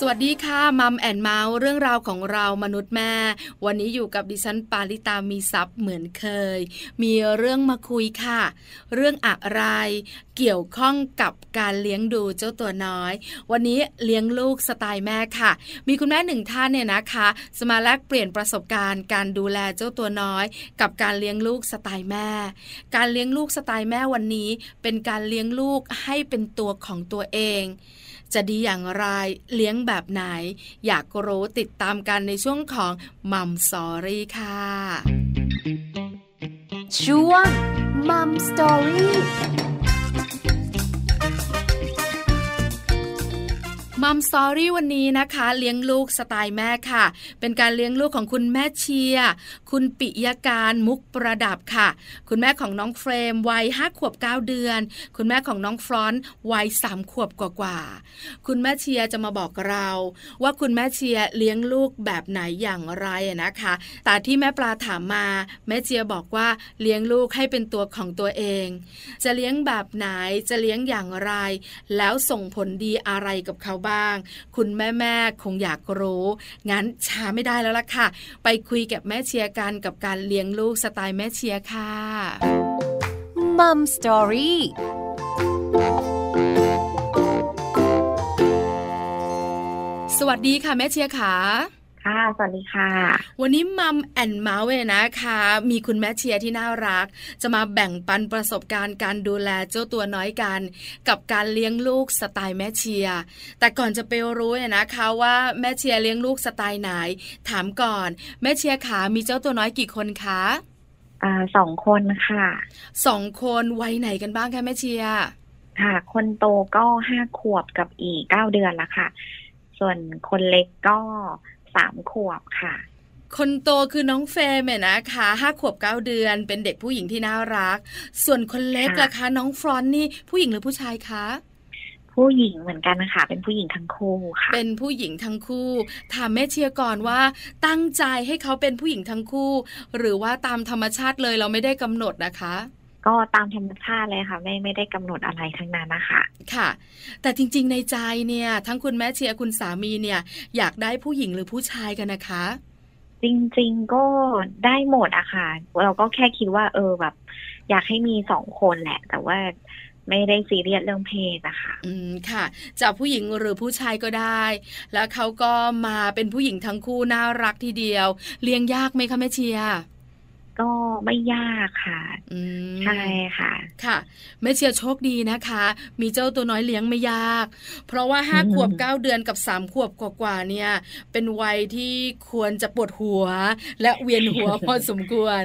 สวัสดีค่ะ Mom and Mouth เรื่องราวของเรามนุษย์แม่ วันนี้อยู่กับดิฉันปาริตามีทรัพย์เหมือนเคย มีเรื่องมาคุยค่ะ เรื่องอะไรเกี่ยวข้องกับการเลี้ยงดูเจ้าตัวน้อย วันนี้เลี้ยงลูกสไตล์แม่ค่ะ มีคุณแม่หนึ่งท่านเนี่ยนะคะสมาแลกเปลี่ยนประสบการณ์ การดูแลเจ้าตัวน้อย กับการเลี้ยงลูกสไตล์แม่ การเลี้ยงลูกสไตล์แม่วันนี้ เป็นการเลี้ยงลูกให้เป็นตัวของตัวเอง จะดีอย่างไรเลี้ยงแบบไหน อยากรู้ติดตามกันในช่วงของ Mom Story ค่ะช่วง Mom Story Mom Story วันนี้นะคะ เลี้ยงลูกสไตล์แม่ค่ะ เป็นการเลี้ยงลูกของคุณแม่เชีย คุณปิยการมุกประดับค่ะ คุณแม่ของน้องเฟรมวัยห้าขวบ9เดือน คุณแม่ของน้องฟรอนต์วัยสามขวบกว่าๆคุณแม่เชียจะมาบอกเรา ว่าคุณแม่เชียเลี้ยงลูกแบบไหนอย่างไรนะคะ แต่ที่แม่ปลาถามมาแม่เชียบอกว่าเลี้ยงลูกให้เป็นตัวของตัวเอง จะเลี้ยงแบบไหนจะเลี้ยงอย่างไร แล้วส่งผลดีอะไรกับเขาบ้างคุณแม่แม่คงอยากรู้ งั้นช้าไม่ได้แล้วล่ะค่ะ ไปคุยกับแม่เชียร์กันกับการเลี้ยงลูกสไตล์แม่เชียร์ค่ะ Mom Story สวัสดีค่ะแม่เชียร์ขา ค่ะสวัสดีค่ะ วันนี้ Mom and Mouth เวนะคะ มีคุณแม่เชียร์ที่น่ารัก จะมาแบ่งปันประสบการณ์การดูแลเจ้าตัวน้อยกัน กับการเลี้ยงลูกสไตล์แม่เชียร์แต่ก่อนจะไปรู้เนี่ยนะคะว่าแม่เชียร์เลี้ยงลูกสไตล์ไหน ถามก่อน แม่เชียร์ขามีเจ้าตัวน้อยกี่คนคะอ่าสองคนค่ะสองคนวัยไหนกันบ้างคะแม่เชียร์ค่ะ คนโตก็ห้าขวบกับอีกเก้าเดือนละค่ะ ส่วนคนเล็กก็ สามขวบค่ะ คนโตคือน้องเฟย์เนี่ยนะคะห้าขวบเก้าเดือน เป็นเด็กผู้หญิงที่น่ารัก ส่วนคนเล็กล่ะคะ น้องฟรอนนี่ผู้หญิงหรือผู้ชายคะผู้หญิงเหมือนกันนะคะเป็นผู้หญิงทั้งคู่ค่ะ เป็นผู้หญิงทั้งคู่ถามแม่เชียร์ก่อนว่า ตั้งใจให้เขาเป็นผู้หญิงทั้งคู่ หรือว่าตามธรรมชาติเลยเราไม่ได้กำหนดนะคะ ก็ตามธรรมชาติเลยค่ะ ไม่ไม่ได้กำหนดอะไรทั้งนั้นนะคะค่ะ แต่จริง ๆ ในใจเนี่ย ทั้งคุณแม่เชียร์คุณสามีเนี่ย อยากได้ผู้หญิงหรือผู้ชายกันนะคะ จริง ๆ ก็ได้หมดอะค่ะ เราก็แค่คิดว่า เออแบบ อยากให้มีสองคนแหละ แต่ว่าไม่ได้ซีเรียสเรื่องเพศนะคะ อืมค่ะ จะผู้หญิงหรือผู้ชายก็ได้ แล้วเขาก็มาเป็นผู้หญิงทั้งคู่น่ารักทีเดียว เลี้ยงยากไหมคะแม่เชียร์ ก็ไม่ยากค่ะใช่ค่ะ ค่ะแม่เชียร์โชคดีนะคะ มีเจ้าตัวน้อยเลี้ยงไม่ยาก เพราะว่าห้าขวบเก้าเดือนกับสามขวบกว่าๆเนี่ย เป็นวัยที่ควรจะปวดหัว และเวียนหัวพอสมควร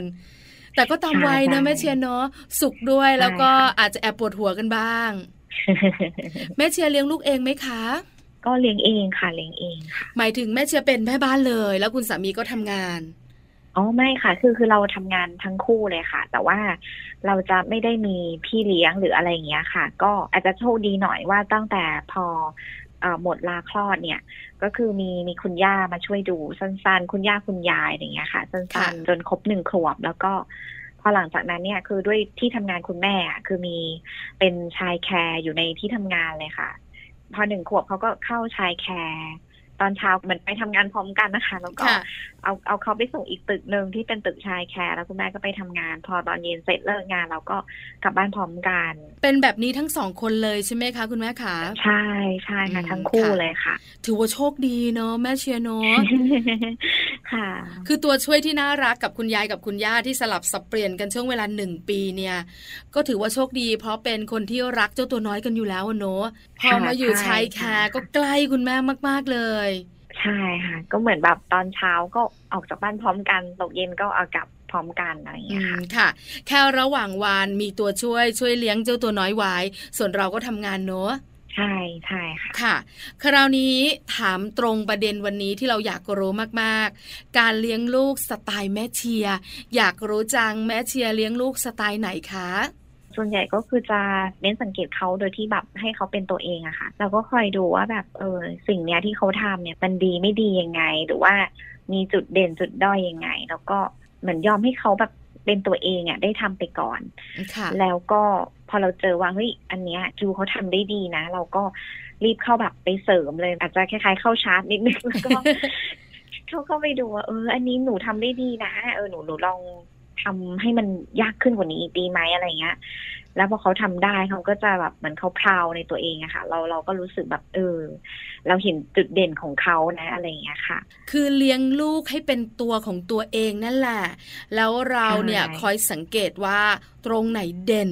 แต่ก็ตามวัยนะแม่เชียร์เนาะสุขด้วยแล้วก็อาจจะแอบปวดหัวกันบ้าง แม่เชียร์เลี้ยงลูกเองไหมคะก็เลี้ยงเองค่ะเลี้ยงเองค่ะหมายถึงแม่เชียร์เป็นแม่บ้านเลย แล้วคุณสามีก็ทำงาน อ๋อไม่ค่ะคือคือเราทำงานทั้งคู่เลยค่ะ แต่ว่าเราจะไม่ได้มีพี่เลี้ยงหรืออะไรอย่างเงี้ยค่ะ ก็อาจจะโชคดีหน่อยว่าตั้งแต่พอหมดลาคลอดเนี่ย ก็คือมีมีคุณย่ามาช่วยดูสั้นๆ คุณย่าคุณยายอย่างเงี้ยค่ะ สั้นๆ จนครบหนึ่งขวบแล้วก็พอหลังจากนั้นเนี่ยคือด้วยที่ทำงานคุณแม่คือมีเป็น child care อยู่ในที่ทำงานเลยค่ะ พอหนึ่งขวบเขาก็เข้า child care ตอนเช้าเหมือนไปทำงานพร้อมกันนะคะ แล้วก็เอาเอาเขาไปส่งอีกตึกหนึ่งที่เป็นตึก child care แล้วคุณแม่ก็ไปทำงาน พอตอนเย็นเสร็จเลิกงานเราก็กลับบ้านพร้อมกัน เป็นแบบนี้ทั้งสองคนเลยใช่ไหมคะคุณแม่คะใช่ใช่ค่ะทั้งคู่เลยค่ะ ถือว่าโชคดีเนาะแม่เชียร์เนาะค่ะ คือตัวช่วยที่น่ารักกับคุณยายกับคุณย่าที่สลับสับเปลี่ยนกันช่วงเวลาหนึ่งปีเนี่ย ก็ถือว่าโชคดี เพราะเป็นคนที่รักเจ้าตัวน้อยกันอยู่แล้วเนาะพอมาอยู่ชายแคร์ก็ใกล้คุณแม่มาก ๆเลยใช่ค่ะ ก็เหมือนแบบตอนเช้าก็ออกจากบ้านพร้อมกันตกเย็นก็เอากลับพร้อมกันอะไรอย่างเงี้ยค่ะ แค่ระหว่างวันมีตัวช่วยช่วยเลี้ยงเจ้าตัวน้อยไว้ ส่วนเราก็ทำงานเนอะใช่ใช่ค่ะค่ะ คราวนี้ถามตรงประเด็นวันนี้ที่เราอยากรู้มากๆ การเลี้ยงลูกสไตล์แม่เชีย อยากรู้จังแม่เชียเลี้ยงลูกสไตล์ไหนคะ ส่วนใหญ่ก็คือจะเน้นสังเกตเขาโดยที่แบบให้เขาเป็นตัวเองอะค่ะเราก็คอยดูว่าแบบเออสิ่งเนี้ยที่เขาทำเนี่ยมันดีไม่ดียังไง หรือว่ามีจุดเด่นจุดด้อยยังไง แล้วก็เหมือนยอมให้เขาแบบเป็นตัวเองอะได้ทำไปก่อนค่ะแล้วก็พอเราเจอว่าเฮ้ยอันเนี้ยจูเขาทำได้ดีนะ เราก็รีบเข้าแบบไปเสริมเลย อาจจะคล้ายๆเข้าชาร์จนิดนึงแล้วก็เขาเข้าไปดูว่าเออ อันนี้หนูทำได้ดีนะ เออหนูหนูลอง ทำให้มันยากขึ้นกว่านี้อีกดีไหมอะไรเงี้ย แล้วพอเขาทำได้เขาก็จะแบบเหมือนเขาพราวในตัวเองอะค่ะ เราเราก็รู้สึกแบบเออ เราเห็นจุดเด่นของเขานะอะไรอย่างเงี้ยค่ะ คือเลี้ยงลูกให้เป็นตัวของตัวเองนั่นแหละ แล้วเราเนี่ยใช่คอยสังเกตว่าตรงไหนเด่น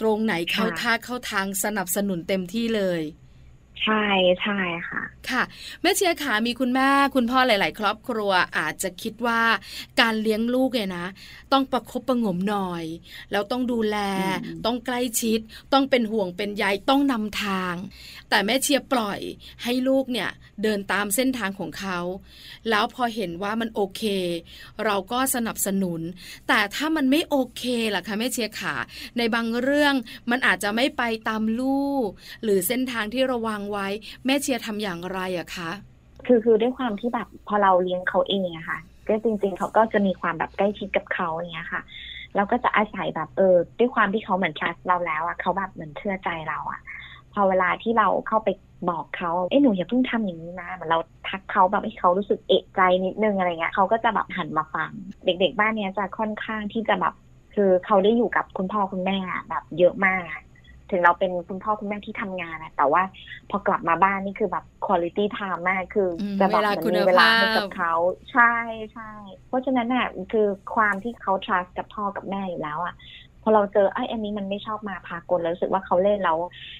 ตรงไหนเข้าค่ะท่าเข้าทางสนับสนุนเต็มที่เลย ใช่ใช่ค่ะ ค่ะ แม่เชียร์ขามีคุณแม่คุณพ่อหลาย ๆ ครอบครัวอาจจะคิดว่าการเลี้ยงลูกเนี่ยนะ ต้องประคบประหงมหน่อย แล้วต้องดูแลอืมต้องใกล้ชิด ต้องเป็นห่วงเป็นใยต้องนำทาง แต่แม่เชียร์ปล่อยให้ลูกเนี่ยเดินตามเส้นทางของเขา แล้วพอเห็นว่ามันโอเค เราก็สนับสนุน แต่ถ้ามันไม่โอเคล่ะคะแม่เชียร์ขาในบางเรื่องมันอาจจะไม่ไปตามลูก หรือเส้นทางที่เราวางไว้ แม่เชียร์ทำอย่างไรอะคะ คือคือด้วยความที่แบบพอเราเลี้ยงเขาเองอะค่ะ ก็จริง ๆเขาก็จะมีความแบบใกล้ชิดกับเขาอย่างเงี้ยค่ะเราก็จะอาศัยแบบเออด้วยความที่เขาเหมือน trust เราแล้วอะเขาแบบเหมือนเชื่อใจเราอะพอเวลาที่เราเข้าไปบอกเขาเอ้หนูอย่าเพิ่งทำอย่างนี้นะเหมือนเราทักเขาแบบให้เขารู้สึกเอะใจนิดนึงอะไรเงี้ยเขาก็จะแบบหันมาฟัง เด็ก ๆ บ้านเนี้ยจะค่อนข้างที่จะแบบคือเขาได้อยู่กับคุณพ่อคุณแม่แบบเยอะมาก ถึงเราเป็นคุณพ่อคุณแม่ที่ทำงานอะแต่ว่าพอกลับมาบ้านนี่คือแบบคุณภาพ time มากคืออมจะแบบเวลาเหมือนคุณมีเวลาภาพให้กับเขาใช่ใช่เพราะฉะนั้นน่ะคือความที่เขา trust กับพ่อกับแม่อยู่แล้วอะพอเราเจอไอ้ยอันนี้มันไม่ชอบมาพากลแล้วรู้สึกว่าเขาเล่นแล้ว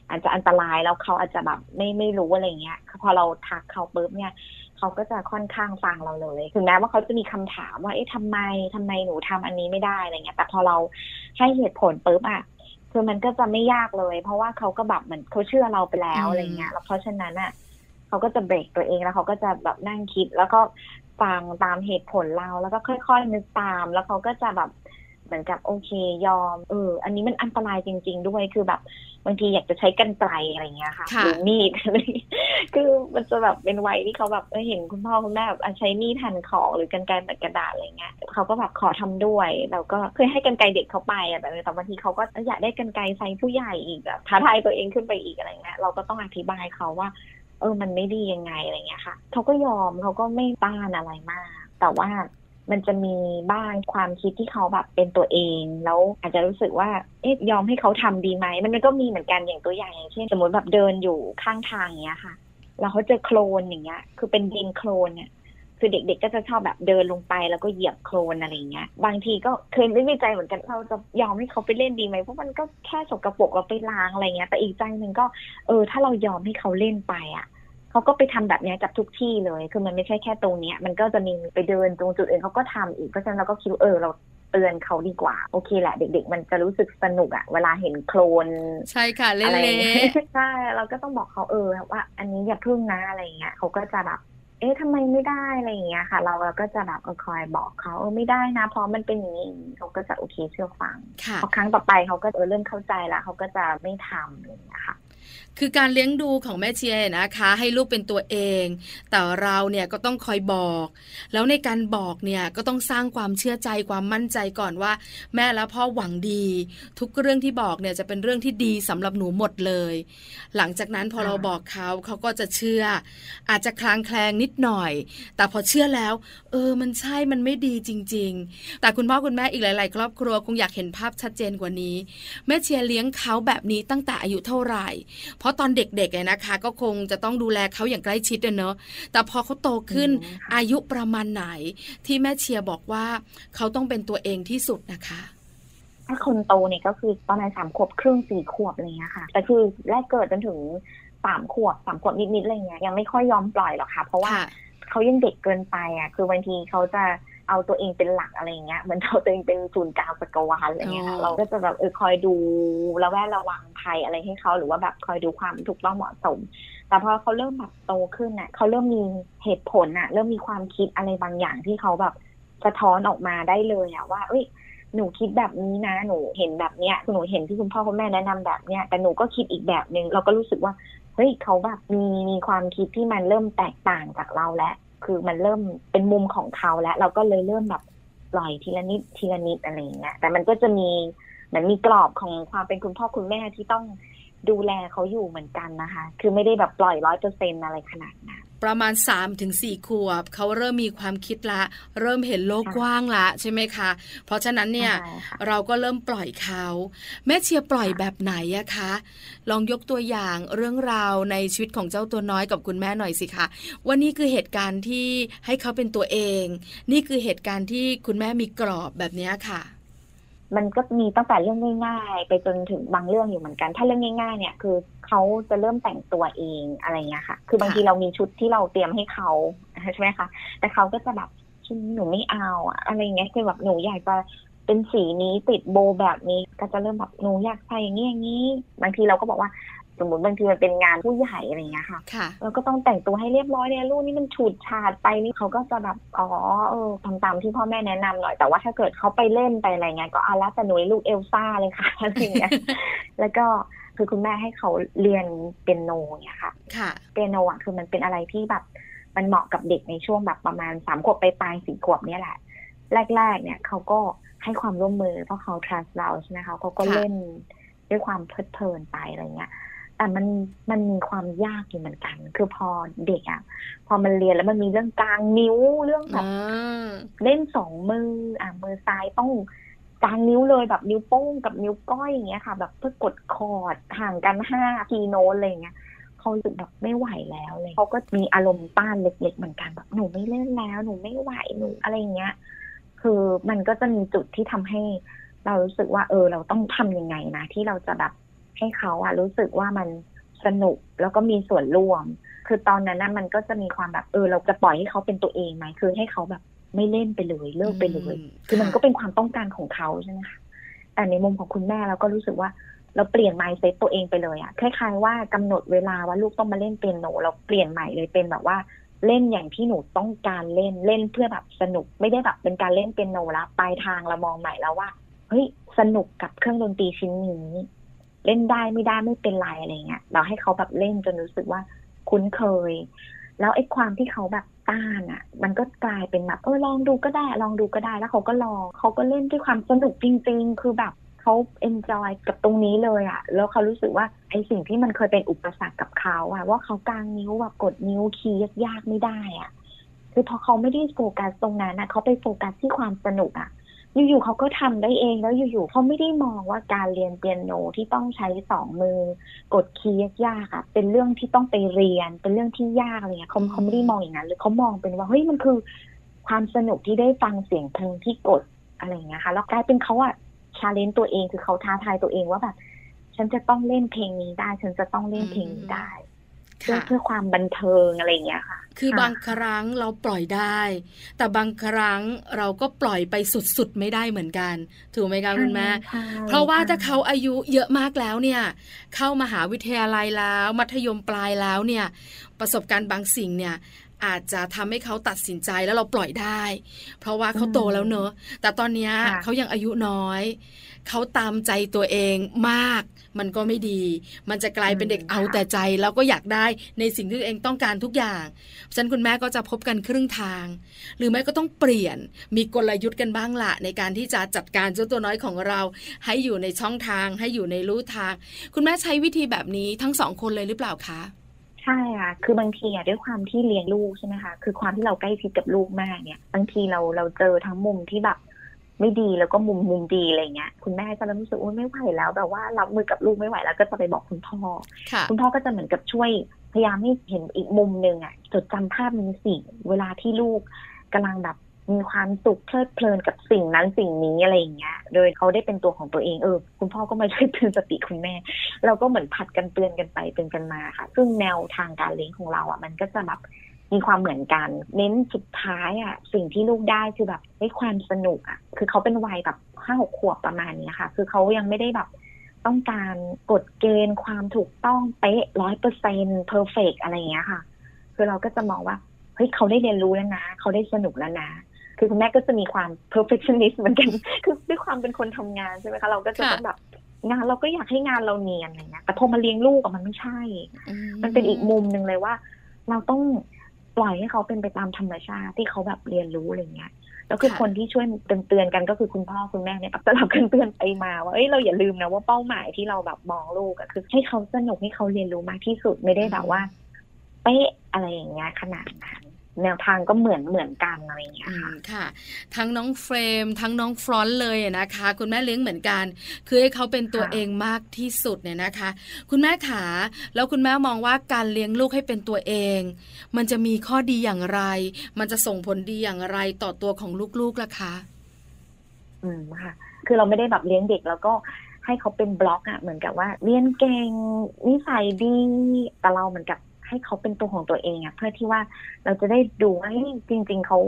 อาจจะอันตรายแล้วเขาอาจจะแบบไม่ไม่รู้อะไรเงี้ยพอเราทักเขาปุ๊บเนี่ยเขาก็จะค่อนข้างฟังเราเลยถึงแม้ว่าเขาจะมีคำถามว่าเอ๊ะทำไมทำไมหนูทำอันนี้ไม่ได้อะไรเงี้ย แต่พอเราให้เหตุผลปุ๊บอะ คือมันก็จะไม่ยากเลย เพราะว่าเขาก็แบบเหมือนเขาเชื่อเราไปแล้วอืมอะไรเงี้ยแล้วเพราะฉะนั้นอะเขาก็จะเบรกตัวเองแล้วเขาก็จะแบบนั่งคิด แล้วก็ฟังตามเหตุผลเราแล้วก็ค่อย ๆ นึกตาม แล้วเขาก็จะแบบ เหมือนกับโอเคยอมเอออันนี้มันอันตรายจริง ๆ ด้วยคือแบบบางทีอยากจะใช้กันไกลอะไรเงี้ยค่ะค่ะหรือมีดอะไรคือมันจะแบบเป็นวัยที่เขาแบบเออเห็นคุณพ่อคุณแม่แบบอะใช้มีดหั่นของหรือกันไกรตัดกระดาษอะไรเงี้ยเขาก็แบบขอทำด้วยเราก็เคยให้กันไกรเด็กเขาไปอะแต่แต่บางทีเขาก็อยากได้กันไกรไซส์ผู้ใหญ่อีกแบบท้าทายตัวเองขึ้นไปอีกอะไรเงี้ยเราก็ต้องอธิบายเขาว่า เออมันไม่ดียังไงอะไรเงี้ยค่ะเขาก็ยอมเขาก็ไม่ต้านอะไรมาก แต่ว่า มันจะมีบ้างความคิดที่เขาแบบเป็นตัวเอง แล้วอาจจะรู้สึกว่าเอ๊ะยอมให้เขาทำดีไหมมันก็มีเหมือนกันอย่างตัวอย่างอย่างเช่นสมมติแบบเดินอยู่ข้างทางอย่างเงี้ยค่ะแล้วเขาเจอโคลนอย่างเงี้ย คือเป็นดินโคลนเนี่ยคือเด็กๆก็จะชอบแบบเดินลงไปแล้วก็เหยียบโคลนอะไรเงี้ย บางทีก็เคยไม่ในใจเหมือนกันเราจะยอมให้เขาไปเล่นดีไหมเพราะมันก็แค่สกปรกเราไปล้างอะไรเงี้ย แต่อีกใจหนึ่งก็ เออ ถ้าเรายอมให้เขาเล่นไปอะ เขาก็ไปทำแบบเนี้ยกับทุกที่เลย คือมันไม่ใช่แค่ตรงเนี้ย มันก็จะมีไปเดินตรงจุดอื่นเขาก็ทำอีก เพราะฉะนั้นเราก็คิดว่าเออเราเตือนเขาดีกว่า โอเคแหละ เด็ก ๆ มันจะรู้สึกสนุกอะเวลาเห็นโคลน ใช่ค่ะเละอะไรเละใช่เราก็ต้องบอกเขาเออว่า อันนี้อย่าพึ่งนะอะไรเงี้ยเขาก็จะแบบเอ๊ะทำไมไม่ได้อะไรอย่างเงี้ยค่ะ เราก็จะแบบเออคอยบอกเขาเออไม่ได้นะ เพราะมันเป็นอย่างนี้อย่างนี้เขาก็จะโอเคเชื่อฟังค่ะพอครั้งต่อไปเขาก็เออเริ่มเข้าใจละเขาก็จะไม่ทำอะไรอย่างเงี้ยค่ะ คือการเลี้ยงดูของแม่เชียนะคะ ให้ลูกเป็นตัวเอง แต่เราเนี่ยก็ต้องคอยบอก แล้วในการบอกเนี่ยก็ต้องสร้างความเชื่อใจความมั่นใจก่อนว่า แม่และพ่อหวังดี ทุกเรื่องที่บอกเนี่ยจะเป็นเรื่องที่ดีสำหรับหนูหมดเลย หลังจากนั้นพอเราบอกเขาเขาก็จะเชื่อ อาจจะคลางแคลงนิดหน่อย แต่พอเชื่อแล้ว เออมันใช่มันไม่ดีจริง ๆ แต่คุณพ่อคุณแม่อีกหลาย ๆ ครอบครัวคงอยากเห็นภาพชัดเจนกว่านี้ แม่เชียเลี้ยงเขาแบบนี้ตั้งแต่อายุเท่าไหร่เพราะตอนเด็กๆเนี่ยนะคะ ก็คงจะต้องดูแลเขาอย่างใกล้ชิดอะเนอะแต่พอเขาโตขึ้นอืมค่ะอายุประมาณไหน ที่แม่เชียร์บอกว่าเขาต้องเป็นตัวเองที่สุดนะคะถ้าคนโตเนี่ยก็คือประมาณสามขวบครึ่งสี่ขวบอะไรเงี้ยค่ะแต่คือแรกเกิดจนถึงสามขวบสามขวบนิดๆอะไรเงี้ยยังไม่ค่อยยอมปล่อยหรอกค่ะ เพราะว่าค่ะเขายังเด็กเกินไปอะ คือบางทีเขาจะ เอาตัวเองเป็นหลักอะไรเงี้ยเหมือนเอาตัวเองเป็นศูนย์กลางจักรวาลอะไรเงี้ยค่ะอ๋อเราก็จะแบบเออคอยดูระแวดระวังภัยอะไรให้เขาหรือว่าแบบคอยดูความถูกต้องเหมาะสม แต่พอเขาเริ่มแบบโตขึ้นน่ะเขาเริ่มมีเหตุผลน่ะ เริ่มมีความคิดอะไรบางอย่างที่เขาแบบสะท้อนออกมาได้เลยอะว่า เอ้ยหนูคิดแบบนี้นะ หนูเห็นแบบเนี้ยหนูเห็นที่คุณพ่อคุณแม่แนะนำแบบเนี้ยแต่หนูก็คิดอีกแบบหนึ่งเราก็รู้สึกว่าเฮ้ยเขาแบบมีมีความคิดที่มันเริ่มแตกต่างจากเราแล้ว คือมันเริ่มเป็นมุมของเขาแล้ว เราก็เลยเริ่มแบบปล่อยทีละนิดทีละนิดอะไรอย่างเงี้ยแต่มันก็จะมีเหมือนมีกรอบของความเป็นคุณพ่อคุณแม่ที่ต้องดูแลเขาอยู่เหมือนกันนะคะ คือไม่ได้แบบปล่อยร้อยเปอร์เซ็นอะไรขนาดนั้น ประมาณ3าถึงสขวบ เขาเริ่มมีความคิดละ เริ่มเห็นโลกกว้างละใช่ไหมคะ เพราะฉะนั้นเนี่ยใช่ค่ะเราก็เริ่มปล่อยเขาแม่เชียร์ปล่อยแบบไหนอะคะ ลองยกตัวอย่างเรื่องราวในชีวิตของเจ้าตัวน้อยกับคุณแม่หน่อยสิคะว่านี่คือเหตุการณ์ที่ให้เขาเป็นตัวเอง นี่คือเหตุการณ์ที่คุณแม่มีกรอบแบบเนี้ยค่ะ มันก็มีตั้งแต่เรื่องง่ายๆ ไปจนถึงบางเรื่องอยู่เหมือนกัน ถ้าเรื่องง่ายๆ เนี่ย คือเขาจะเริ่มแต่งตัวเองอะไรเงี้ยค่ะ คือบางทีเรามีชุดที่เราเตรียมให้เขาใช่ไหมคะแต่เขาก็จะแบบชุดนี้หนูไม่เอาอะไรเงี้ยคือแบบหนูอยากจะเป็นสีนี้ติดโบแบบนี้ก็จะเริ่มแบบหนูอยากใส่อย่างนี้อย่างนี้ บางทีเราก็บอกว่า สมมติบางทีมันเป็นงานผู้ใหญ่อะไรเงี้ยค่ะค่ะเราก็ต้องแต่งตัวให้เรียบร้อยเนี่ยลูกนี่มันฉูดฉาดไปนี่เขาก็จะแบบอ๋อเออทำตามที่พ่อแม่แนะนำหน่อยแต่ว่าถ้าเกิดเขาไปเล่นไปอะไรเงี้ยก็เอาละแต่หนูลูกเอลซ่าเลยค่ะอะไรเงี้ยแล้วก็คือคุณแม่ให้เขาเรียนเปียโนเนี่ยค่ะ ค่ะ เปียโนอะคือมันเป็นอะไรที่แบบมันเหมาะกับเด็กในช่วงแบบประมาณสามขวบไปปลายสี่ขวบเนี่ยแหละ แรก ๆ เนี่ยเขาก็ให้ความร่วมมือเพราะเขา trust เราใช่ไหมคะเขาก็ค่ะเล่นด้วยความเพลิดเพลินไปอะไรเงี้ย แต่มันมันมีความยากอยู่เหมือนกัน คือพอเด็กอะพอมันเรียนแล้วมันมีเรื่องกลางนิ้วเรื่องแบบอ่าเล่นสองมืออะมือซ้ายต้องกลางนิ้วเลยแบบนิ้วโป้งกับนิ้วก้อยอย่างเงี้ยค่ะ แบบเพื่อกดคอร์ดห่างกันห้าทีโน้ตอะไรเงี้ยเขารู้สึกแบบไม่ไหวแล้วเลยเขาก็มีอารมณ์ต้านเล็กๆเหมือนกันแบบหนูไม่เล่นแล้ว หนูไม่ไหวหนูอะไรเงี้ย คือมันก็จะมีจุดที่ทำให้เรารู้สึกว่า เออ เราต้องทำยังไงนะที่เราจะแบบ ให้เขาอะรู้สึกว่ามันสนุกแล้วก็มีส่วนร่วม คือตอนนั้นนะมันก็จะมีความแบบเออเราจะปล่อยให้เขาเป็นตัวเองไหมคือให้เขาแบบไม่เล่นไปเลยเลิกไปเลยอืมคือมันค่ะก็เป็นความต้องการของเขาใช่ไหมคะแต่ในมุมของคุณแม่เราก็รู้สึกว่าเราเปลี่ยน mindset ตัวเองไปเลยอะคล้ายๆว่ากำหนดเวลาว่าลูกต้องมาเล่นเปียโนเราเปลี่ยนใหม่เลยเป็นแบบว่าเล่นอย่างที่หนูต้องการเล่นเล่นเพื่อแบบสนุกไม่ได้แบบเป็นการเล่นเปียโนละปลายทางเรามองใหม่แล้วว่าเฮ้ยสนุกกับเครื่องดนตรีชิ้นนี้ เล่นได้ไม่ได้ไม่เป็นไรอะไรเงี้ยเราให้เขาแบบเล่นจนรู้สึกว่าคุ้นเคย แล้วไอ้ความที่เขาแบบต้านอะ มันก็กลายเป็นแบบเออลองดูก็ได้ ลองดูก็ได้แล้วเขาก็ลองเขาก็เล่นด้วยความสนุกจริง ๆ คือแบบเขา enjoy กับตรงนี้เลยอะแล้วเขารู้สึกว่าไอ้สิ่งที่มันเคยเป็นอุปสรรคกับเขาอะว่าเขากางนิ้วแบบกดนิ้วคีย์ยากๆไม่ได้อะคือพอเขาไม่ได้โฟกัสตรงนั้นนะเขาไปโฟกัสที่ความสนุกอะ อยู่ๆเขาก็ทำได้เองแล้วอยู่ๆเขาไม่ได้มองว่าการเรียนเปียโนที่ต้องใช้สองมือกดคีย์ยากๆอะเป็นเรื่องที่ต้องไปเรียน เป็นเรื่องที่ยากอะไรเงี้ยเขาเขาไม่ได้มองอย่างนั้นเลยเขามองเป็นว่าเฮ้ยมันคือ ความสนุกที่ได้ฟังเสียงเพลงที่กดอะไรอย่างเงี้ยค่ะแล้วกลายเป็นเขาอะชาเลนจ์ตัวเองคือเขาท้าทายตัวเองว่าแบบฉันจะต้องเล่นเพลงนี้ได้ ฉันจะต้องเล่นเพลงนี้ได้ เพื่อค่ะเพื่อความบันเทิงอะไรอย่างเงี้ยค่ะ คือบางครั้งเราปล่อยได้ แต่บางครั้งเราก็ปล่อยไปสุดๆไม่ได้เหมือนกัน ถูกไหมคะคุณแม่ใช่เพราะว่าใช่ถ้าเขาอายุเยอะมากแล้วเนี่ย เข้ามหาวิทยาลัยแล้ว มัธยมปลายแล้วเนี่ย ประสบการณ์บางสิ่งเนี่ยอาจจะทำให้เขาตัดสินใจแล้วเราปล่อยได้ เพราะว่าเขาโตแล้วเนอะแต่ตอนเนี้ยค่ะเขายังอายุน้อย เขาตามใจตัวเองมาก มันก็ไม่ดี มันจะกลายเป็นเด็กเอาแต่ใจ แล้วก็อยากได้ในสิ่งที่ตัวเองต้องการทุกอย่างฉะนั้นคุณแม่ก็จะพบกันครึ่งทาง หรือไม่ก็ต้องเปลี่ยนมีกลยุทธ์กันบ้างละในการที่จะจัดการเจ้าตัวน้อยของเรา ให้อยู่ในช่องทาง ให้อยู่ในรูทาง คุณแม่ใช้วิธีแบบนี้ทั้งสองคนเลยหรือเปล่าคะใช่ค่ะ คือบางทีอะด้วยความที่เลี้ยงลูกใช่ไหมคะ คือความที่เราใกล้ชิดกับลูกมากเนี่ย บางทีเราเราเจอทั้งมุมที่แบบ ไม่ดีแล้วก็มุมมุมดีอะไรเงี้ยคุณแม่ก็เริ่มรู้สึกว่าไม่ไหวแล้วแบบว่ารับมือกับลูกไม่ไหวแล้วก็จะไปบอกคุณพ่อค่ะคุณพ่อก็จะเหมือนกับช่วยพยายามให้เห็นอีกมุมหนึ่งอะจดจำภาพนี้สิเวลาที่ลูกกำลังแบบมีความสุขเพลิดเพลินกับสิ่งนั้นสิ่งนี้อะไรอย่างเงี้ย โดยเขาได้เป็นตัวของตัวเองเออคุณพ่อก็มาช่วยเตือนสติคุณแม่ เราก็เหมือนผัดกันเตือนกันไปเตือนกันมาค่ะ ซึ่งแนวทางการเลี้ยงของเราอะมันก็จะแบบ มีความเหมือนกัน เน้นสุดท้ายอะ สิ่งที่ลูกได้คือแบบได้ความสนุกอะ คือเขาเป็นวัยแบบห้าหกขวบประมาณเนี้ยค่ะ คือเขายังไม่ได้แบบต้องการกฎเกณฑ์ความถูกต้องเป๊ะร้อยเปอร์เซ็นเพอร์เฟกอะไรอย่างเงี้ยค่ะ คือเราก็จะมองว่าเฮ้ยเขาได้เรียนรู้แล้วนะ เขาได้สนุกแล้วนะคือคุณแม่ก็จะมีความ perfectionist เหมือนกัน คือด้วยความเป็นคนทำงานใช่ไหมคะ เราก็จะค่ะต้องแบบงานเราก็อยากให้งานเราเนียนอะไรเงี้ยแต่พอมาเลี้ยงลูกอะมันไม่ใช่อืมันเป็นอีกมุมหนึ่งเลยว่า เราต้อง ปล่อยให้เขาเป็นไปตามธรรมชาติที่เขาแบบเรียนรู้อะไรเงี้ยแล้วคือค่ะคนที่ช่วยเตือนๆกันก็คือคุณพ่อคุณแม่เนี่ยสลับกันเตือนไปมาว่าเอ้ยเราอย่าลืมนะว่าเป้าหมายที่เราแบบมองลูกอะคือ ให้เขาสนุกให้เขาเรียนรู้มากที่สุดไม่ได้แบบว่าเป๊ะอะไรอย่างเงี้ยขนาดนั้น แนวทางก็เหมือนเหมือนกันอะไรอย่างเงี้ยอืค่ะมค่ะ ทั้งน้องเฟรม ทั้งน้องฟรอนต์เลยอะนะคะ คุณแม่เลี้ยงเหมือนกัน คือให้เขาเป็นตัวค่ะเองมากที่สุดเนี่ยนะคะ คุณแม่ขาแล้วคุณแม่มองว่าการเลี้ยงลูกให้เป็นตัวเอง มันจะมีข้อดีอย่างไร มันจะส่งผลดีอย่างไรต่อตัวของลูกๆล่ะคะ อืมค่ะ คือเราไม่ได้แบบเลี้ยงเด็กแล้วก็ให้เขาเป็นบล็อกอะเหมือนกับว่าเรียนเก่งนิสัยดีแต่เราเหมือนกับ ให้เขาเป็นตัวของตัวเองอะเพื่อที่ว่าเราจะได้ดูว่าจริง ๆเขา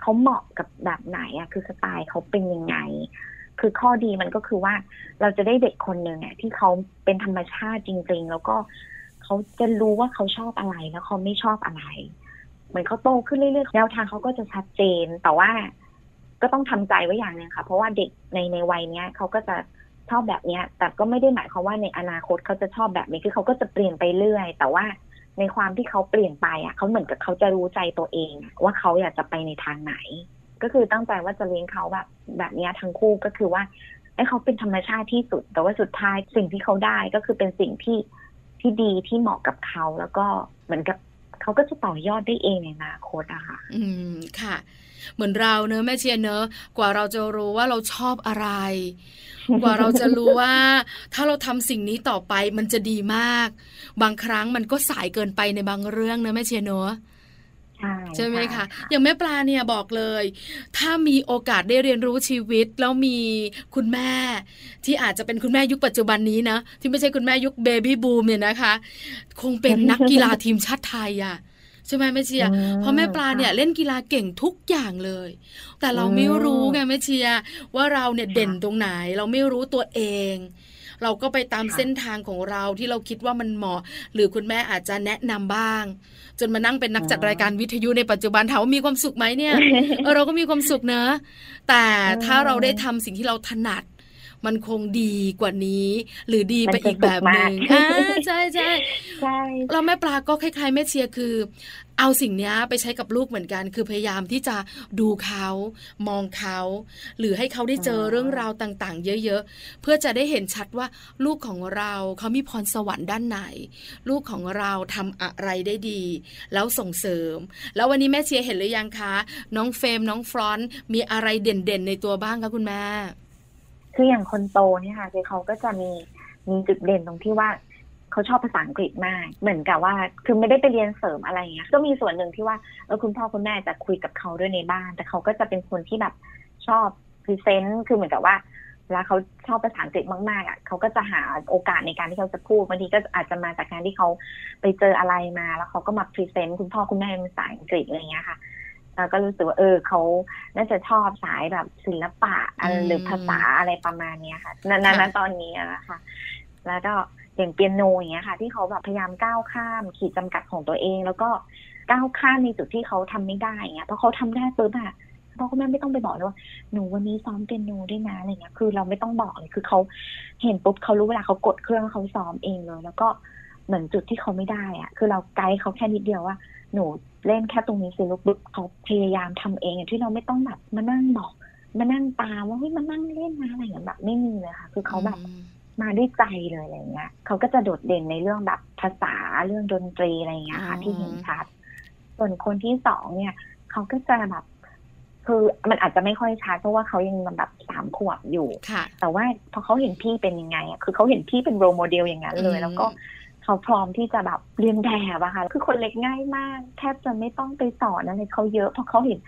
เขาเหมาะกับแบบไหนอะคือสไตล์เขาเป็นยังไง คือข้อดีมันก็คือว่าเราจะได้เด็กคนหนึ่งอะที่เขาเป็นธรรมชาติจริง ๆ แล้วก็เขาจะรู้ว่าเขาชอบอะไรแล้วเขาไม่ชอบอะไรเหมือนเขาโตขึ้นเรื่อยๆแนวทางเขาก็จะชัดเจน แต่ว่าก็ต้องทำใจไว้อย่างหนึงค่ะ เพราะว่าเด็กในในวัยเนี้ยเขาก็จะชอบแบบเนี้ย แต่ก็ไม่ได้หมายความว่าในอนาคตเขาจะชอบแบบนี้คือเขาก็จะเปลี่ยนไปเรื่อย แต่ว่า ในความที่เขาเปลี่ยนไปอะเขาเหมือนกับเขาจะรู้ใจตัวเอง ว่าเขาอยากจะไปในทางไหน ก็คือตั้งใจว่าจะเลี้ยงเขาแบบ แบบนี้ทั้งคู่ก็คือว่าให้เขาเป็นธรรมชาติที่สุด แต่ว่าสุดท้ายสิ่งที่เขาได้ก็คือเป็นสิ่งที่ที่ดีที่เหมาะกับเขาแล้วก็เหมือนกับเขาก็จะต่อยอดได้เองในอนาคตอะค่ะ อืมค่ะ เหมือนเราเนอะแม่เชียร์เนอะกว่าเราจะรู้ว่าเราชอบอะไร กว่าเราจะรู้ว่า ถ้าเราทำสิ่งนี้ต่อไปมันจะดีมาก บางครั้งมันก็สายเกินไปในบางเรื่องเนอะแม่เชียร์เนอะใช่ใช่ไหมคะใช่อย่างแม่ปลาเนี่ยบอกเลย ถ้ามีโอกาสได้เรียนรู้ชีวิต แล้วมีคุณแม่ ที่อาจจะเป็นคุณแม่ยุคปัจจุบันนี้นะที่ไม่ใช่คุณแม่ยุค baby boom เนี่ยนะคะ คงเป็นนักกีฬาทีมชาติไทยอะ ใช่ไหมแม่เชียร์อืมเพราะแม่ปลาเนี่ยค่ะเล่นกีฬาเก่งทุกอย่างเลย แต่เราไม่รู้ไงแม่เชียร์ว่าเราเนี่ยค่ะเด่นตรงไหน เราไม่รู้ตัวเองเราก็ไปตามค่ะเส้นทางของเราที่เราคิดว่ามันเหมาะ หรือคุณแม่อาจจะแนะนำบ้าง จนมานั่งเป็นนักจัดรายการวิทยุในปัจจุบันถามว่ามีความสุขไหมเนี่ยเออเราก็มีความสุขเนอะแต่ถ้าเราได้ทำสิ่งที่เราถนัด มันคงดีกว่านี้ หรือดีไปอีกแบบหนึ่งมันจะสุขมากอ่าใช่ใช่ใช่เราแม่ปลาก็คล้ายๆแม่เชียร์คือ เอาสิ่งเนี้ยไปใช้กับลูกเหมือนกัน คือพยายามที่จะดูเขามองเขา หรือให้เขาได้เจอเรื่องราวต่าง ๆ เยอะ ๆ เพื่อจะได้เห็นชัดว่าลูกของเราเขามีพรสวรรค์ด้านไหน ลูกของเราทำอะไรได้ดี แล้วส่งเสริม แล้ววันนี้แม่เชียร์เห็นหรือยังคะ น้องเฟรมน้องฟรอนต์มีอะไรเด่นๆ ในตัวบ้างคะคุณแม่ คืออย่างคนโตเนี่ยค่ะคือเขาก็จะมีมีจุดเด่นตรงที่ว่าเขาชอบภาษาอังกฤษมาก เหมือนกับว่าคือไม่ได้ไปเรียนเสริมอะไรเงี้ย ก็มีส่วนหนึ่งที่ว่าเออคุณพ่อคุณแม่จะคุยกับเขาด้วยในบ้าน แต่เขาก็จะเป็นคนที่แบบชอบ present คือเหมือนกับว่าเวลาเขาชอบภาษาอังกฤษมากๆอะเขาก็จะหาโอกาสในการที่เขาจะพูดบางทีก็อาจจะมาจากการที่เขาไปเจออะไรมา แล้วเขาก็มา present คุณพ่อคุณแม่เป็นภาษาอังกฤษอะไรอย่างเงี้ยค่ะ เราก็รู้สึกว่าเออเขาน่าจะชอบสายแบบศิลปะอะไรหรือภาษาอะไรประมาณเนี้ยค่ะณณณตอนนี้อะนะคะแล้วก็อย่างเปียโนอย่างเงี้ยค่ะ ที่เขาแบบพยายามก้าวข้ามขีดจำกัดของตัวเอง แล้วก็ก้าวข้ามในจุดที่เขาทำไม่ได้อย่างเงี้ยเพราะเขาทำได้ปุ๊บอะพ่อคุณแม่ไม่ต้องไปบอกเลยว่าหนูวันนี้ซ้อมเปียโนด้วยนะอะไรเงี้ย คือเราไม่ต้องบอกเลยคือเขาเห็นปุ๊บเขารู้เวลาเขากดเครื่องแล้วเขาซ้อมเองเลย แล้วก็ เหมือนจุดที่เขาไม่ได้อะคือเราไกด์เขาแค่นิดเดียวว่า หนูเล่นแค่ตรงนี้สิลูกปุ๊บเขาพยายามทำเองอย่างที่เราไม่ต้องแบบมานั่งบอกมานั่งตามว่าเฮ้ยมานั่งเล่นนะอะไรอย่างเงี้ยแบบไม่มีเลยค่ะ คือเขาแบบมาด้วยใจเลยอะไรเงี้ยเขาก็จะโดดเด่นในเรื่องแบบภาษาเรื่องดนตรีอะไรเงี้ยค่ะอ๋อที่เห็นชัด ส่วนคนที่สองเนี่ยเขาก็จะแบบคือมันอาจจะไม่ค่อยชัดเพราะว่าเขายังแบบสามขวบอยู่ค่ะแต่ว่าพอเขาเห็นพี่เป็นยังไงอะคือเขาเห็นพี่เป็นโรโมเดลอย่างนั้นเลยอืมแล้วก็ เขาพร้อมที่จะแบบเรียนแบบอะค่ะ คือคนเล็กง่ายมาก แทบจะไม่ต้องไปสอนอะไรเขาเยอะเพราะเขาเห็น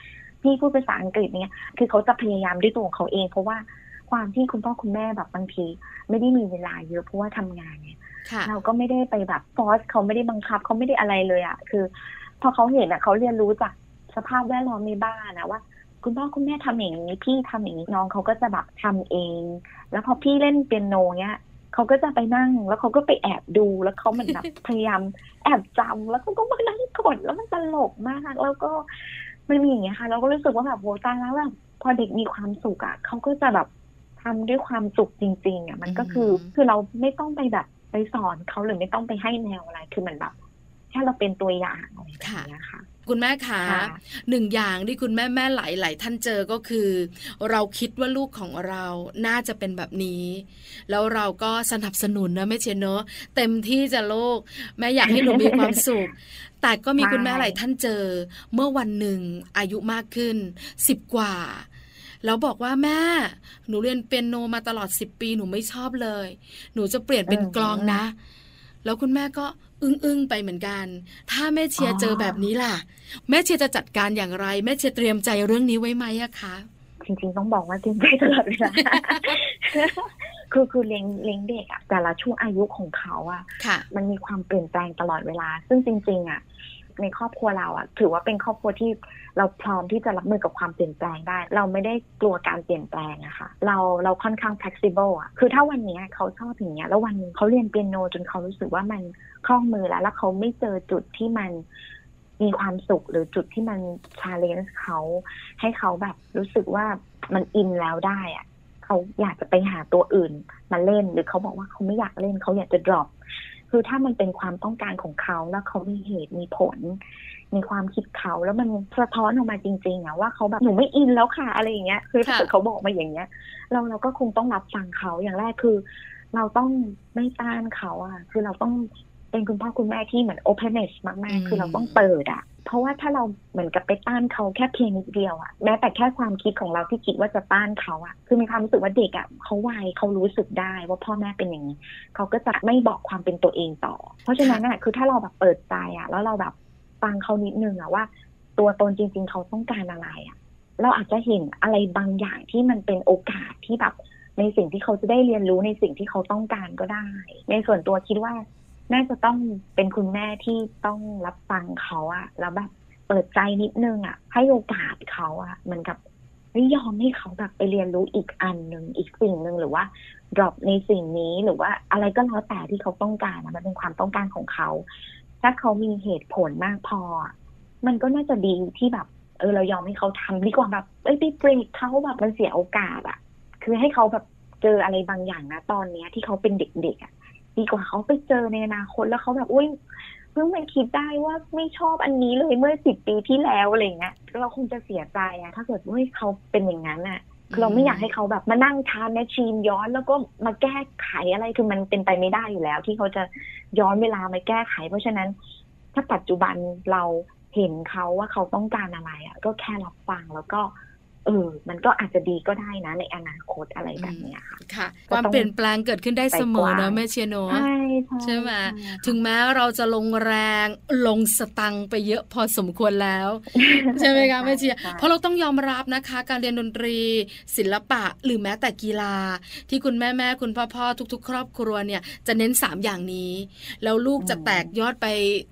พี่พูดภาษาอังกฤษเนี่ย คือเขาจะพยายามด้วยตัวของเขาเอง เพราะว่าความที่คุณพ่อคุณแม่แบบบางที ไม่ได้มีเวลาเยอะเพราะว่าทำงานเนี่ยค่ะเราก็ไม่ได้ไปแบบฟอสเขาไม่ได้บังคับเขาไม่ได้อะไรเลยอะ่ะคือ พอเขาเห็นอะ่ะเขาเรียนรู้จากสภาพแวดล้อมในบ้านนะว่าคุณพ่อคุณแม่ทำอย่างนี้พี่ทำอย่างนี้น้องเขาก็จะแบบทำเอง แล้วพอพี่เล่นเปียโนเนี้ย เขาก็จะไปนั่งแล้วเขาก็ไปแอบดูแล้วเขาเหมือนแบบพยายามแอบจำแล้วเขาก็มานั่งกดแล้วมันตลกมาก แล้วก็มันมีอย่างเงี้ยค่ะ เราก็รู้สึกว่าแบบโหตายแล้วแบบพอเด็กมีความสุขอะ่ะเขาก็จะแบบทำด้วยความสุขจริง ๆอะ่ะ มันก็คืออืมคือเราไม่ต้องไปแบบไปสอนเขาหรือไม่ต้องไปให้แนวอะไร คือเหมือนแบบแค่เราเป็นตัวอย่างอะไรแบบเนี้ยค่ะ คุณแม่ขาค่ะหนึ่งอย่างที่คุณแม่แม่หลายหลายท่านเจอก็คือ เราคิดว่าลูกของเราน่าจะเป็นแบบนี้ แล้วเราก็สนับสนุนนะแม่เชียร์เนอะเต็มที่จะโลกแม่อยากให้หนูมีความสุขแต่ก็มีคุณแม่หลายท่านเจอ เมื่อวันหนึ่งอายุมากขึ้นสิบกว่าแล้วบอกว่าแม่ หนูเรียนเปียโนมาตลอดสิบปีหนูไม่ชอบเลย หนูจะเปลี่ยนเป็นอืมกลองนะ แล้วคุณแม่ก็ อึ้งๆไปเหมือนกัน ถ้าแม่เชียร์อ๋อเจอแบบนี้ล่ะ แม่เชียร์จะจัดการอย่างไร แม่เชียร์เตรียมใจเรื่องนี้ไว้ไหมอะคะจริงๆต้องบอกว่าจริงใจตลอดเวลาคือคือเลี้ยงเลี้ยงเด็กอะแต่ละช่วงอายุของเขาอะค่ะมันมีความเปลี่ยนแปลงตลอดเวลา ซึ่งจริง ๆอะในครอบครัวเราอะถือว่าเป็นครอบครัวที่เราพร้อมที่จะรับมือกับความเปลี่ยนแปลงได้ เราไม่ได้กลัวการเปลี่ยนแปลงอะค่ะ เราเราค่อนข้าง flexible อะคือถ้าวันเนี้ยเขาชอบอย่างเงี้ยแล้ววันหนึงเขาเรียนเปียโนจนเขารู้สึกว่ามัน คล่องมือแล้ว แล้วเขาไม่เจอจุดที่มันมีความสุขหรือจุดที่มัน challenge เขาให้เขาแบบรู้สึกว่ามันอินแล้วได้อะเขาอยากจะไปหาตัวอื่นมาเล่นหรือเขาบอกว่าเขาไม่อยากเล่นเขาอยากจะ drop คือถ้ามันเป็นความต้องการของเขาแล้วเขามีเหตุมีผล มีความคิดเขาแล้วมันสะท้อนออกมาจริงๆอะว่าเขาแบบหนูไม่อินแล้วค่ะอะไรอย่างเงี้ย คือถ้าเกิดเขาบอกมาอย่างเงี้ย เราเราก็คงต้องรับฟังเขาอย่างแรกคือ เราต้องไม่ต้านเขาอะคือเราต้อง เป็นคุณพ่อคุณแม่ที่เหมือน openness มากๆ คือเราต้องเปิดอะเพราะว่าถ้าเราเหมือนกับไปต้านเขาแค่เพียงนิดเดียวอะแม้แต่แค่ความคิดของเราที่คิดว่าจะต้านเขาอะคือมีความรู้สึกว่าเด็กอะเขาไวเขารู้สึกได้ว่าพ่อแม่เป็นอย่างนี้เขาก็จะไม่บอกความเป็นตัวเองต่อ เพราะฉะนั้นน่ะคือถ้าเราแบบเปิดใจอะแล้วเราแบบฟังเขานิดนึงอะว่า ตัวตนจริง ๆ เขาต้องการอะไรอะเราอาจจะเห็นอะไรบางอย่างที่มันเป็นโอกาสที่แบบในสิ่งที่เขาจะได้เรียนรู้ในสิ่งที่เขาต้องการก็ได้ ในส่วนตัวคิดว่า น่าจะต้องเป็นคุณแม่ที่ต้องรับฟังเขาอะแล้วแบบเปิดใจนิดนึงอะให้โอกาสเขาอะเหมือนกับไม่ยอมให้เขาแบบไปเรียนรู้อีกอันหนึ่งอีกสิ่งหนึ่งหรือว่า drop ในสิ่งนี้หรือว่าอะไรก็แล้วแต่ที่เขาต้องการนะมันเป็นความต้องการของเขา ถ้าเขามีเหตุผลมากพอ มันก็น่าจะดีที่แบบ เออเรายอมให้เขาทำดีกว่าแบบเอ้ยไปเบรกเขาแบบมันเสียโอกาสอะคือให้เขาแบบเจออะไรบางอย่างนะตอนเนี้ย ที่เขาเป็นเด็กๆอะ ดีกว่าเขาไปเจอในอนาคตแล้วเขาแบบอุ้ยเพิ่งมาคิดได้ว่าไม่ชอบอันนี้เลยเมื่อสิบปีที่แล้วอะไรเงี้ยเราคงจะเสียใจอะถ้าเกิดว่าเฮ้ยเขาเป็นอย่างนั้นอะคือเราไม่อยากให้เขาแบบมานั่งทานแมชชีนย้อนแล้วก็มาแก้ไขอะไรคือมันเป็นไปไม่ได้อยู่แล้ว ที่เขาจะย้อนเวลามาแก้ไข เพราะฉะนั้น ถ้าปัจจุบันเราเห็นเขาว่าเขาต้องการอะไรอะก็แค่รับฟังแล้วก็ เออ มันก็อาจจะดีก็ได้นะ ในอนาคตอะไรแบบเนี้ยค่ะค่ะก็ความต้องเปลี่ยนแปลงเกิดขึ้นได้เสมอใจกนะว้างแม่เชียร์เนอะใช่ใช่ไหมค่ะถึงแม้เราจะลงแรงลงสตังค์ไปเยอะพอสมควรแล้ว ใช่ไหมคะแม่เชียร์ใช่เพราะเราต้องยอมรับนะคะ การเรียนดนตรี ศิลปะหรือแม้แต่กีฬา ที่คุณแม่แม่คุณพ่อพ่อทุก ๆ ครอบครัวเนี่ย จะเน้น 3 อย่างนี้ แล้วลูกจะแตกยอดไป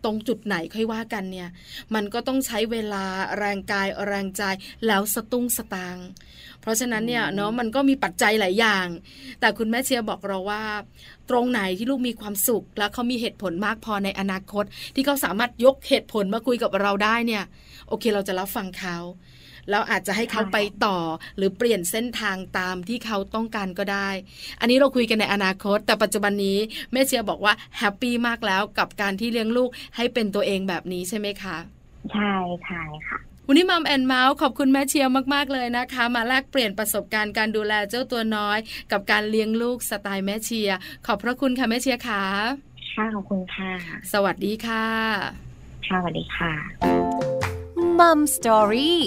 ตรงจุดไหนค่อยว่ากันเนี่ย มันก็ต้องใช้เวลาแรงกายแรงใจแล้วสตุ้งสตางค์เพราะฉะนั้นเนี่ยเนาะมันก็มีปัจจัยหลายอย่าง แต่คุณแม่เชียร์บอกเราว่า ตรงไหนที่ลูกมีความสุข แล้วเขามีเหตุผลมากพอในอนาคต ที่เขาสามารถยกเหตุผลมาคุยกับเราได้เนี่ย โอเคเราจะรับฟังเขาแล้วอาจจะให้เขาไปต่อหรือเปลี่ยนเส้นทางตามที่เขาต้องการก็ได้ อันนี้เราคุยกันในอนาคต แต่ปัจจุบันนี้แม่เชียร์บอกว่าhappy มากแล้วกับการที่เลี้ยงลูกให้เป็นตัวเองแบบนี้ใช่ไหมคะ ใช่ใช่ค่ะ วันนี้ Mom and Mouth ขอบคุณแม่เชียร์มากๆเลยนะคะ มาแลกเปลี่ยนประสบการณ์การดูแลเจ้าตัวน้อย กับการเลี้ยงลูกสไตล์แม่เชียร์ขอบพระคุณค่ะแม่เชียร์ค่ะค่ะขอบคุณค่ะ สวัสดีค่ะค่ะสวัสดีค่ะ Mom Story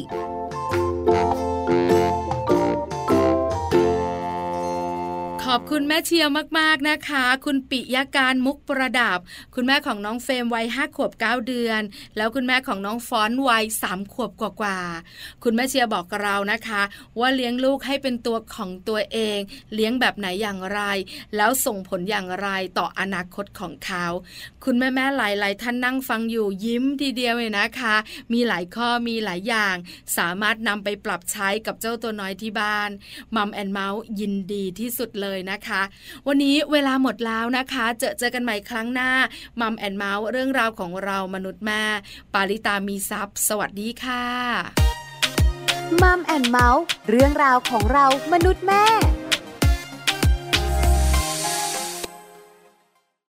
อบคุณแม่เชียร์มากๆนะคะ คุณปิยาการมุกประดับ คุณแม่ของน้องเฟรมวัยห้าขวบเก้าเดือน แล้วคุณแม่ของน้องฟอนวัยสามขวบกว่าๆคุณแม่เชียร์บอกเรานะคะ ว่าเลี้ยงลูกให้เป็นตัวของตัวเอง เลี้ยงแบบไหนอย่างไร แล้วส่งผลอย่างไรต่ออนาคตของเขา คุณแม่แม่ๆหลายๆท่านนั่งฟังอยู่ยิ้มทีเดียวเลยนะคะ มีหลายข้อมีหลายอย่าง สามารถนำไปปรับใช้กับเจ้าตัวน้อยที่บ้านMom and Mouth ยินดีที่สุดเลยนะคะ วันนี้เวลาหมดแล้วนะคะ เจอเจอกันใหม่ครั้งหน้า Mom and Mouth เรื่องราวของเรามนุษย์แม่ ปาริตามีทรัพย์สวัสดีค่ะ Mom and Mouth เรื่องราวของเรามนุษย์แม่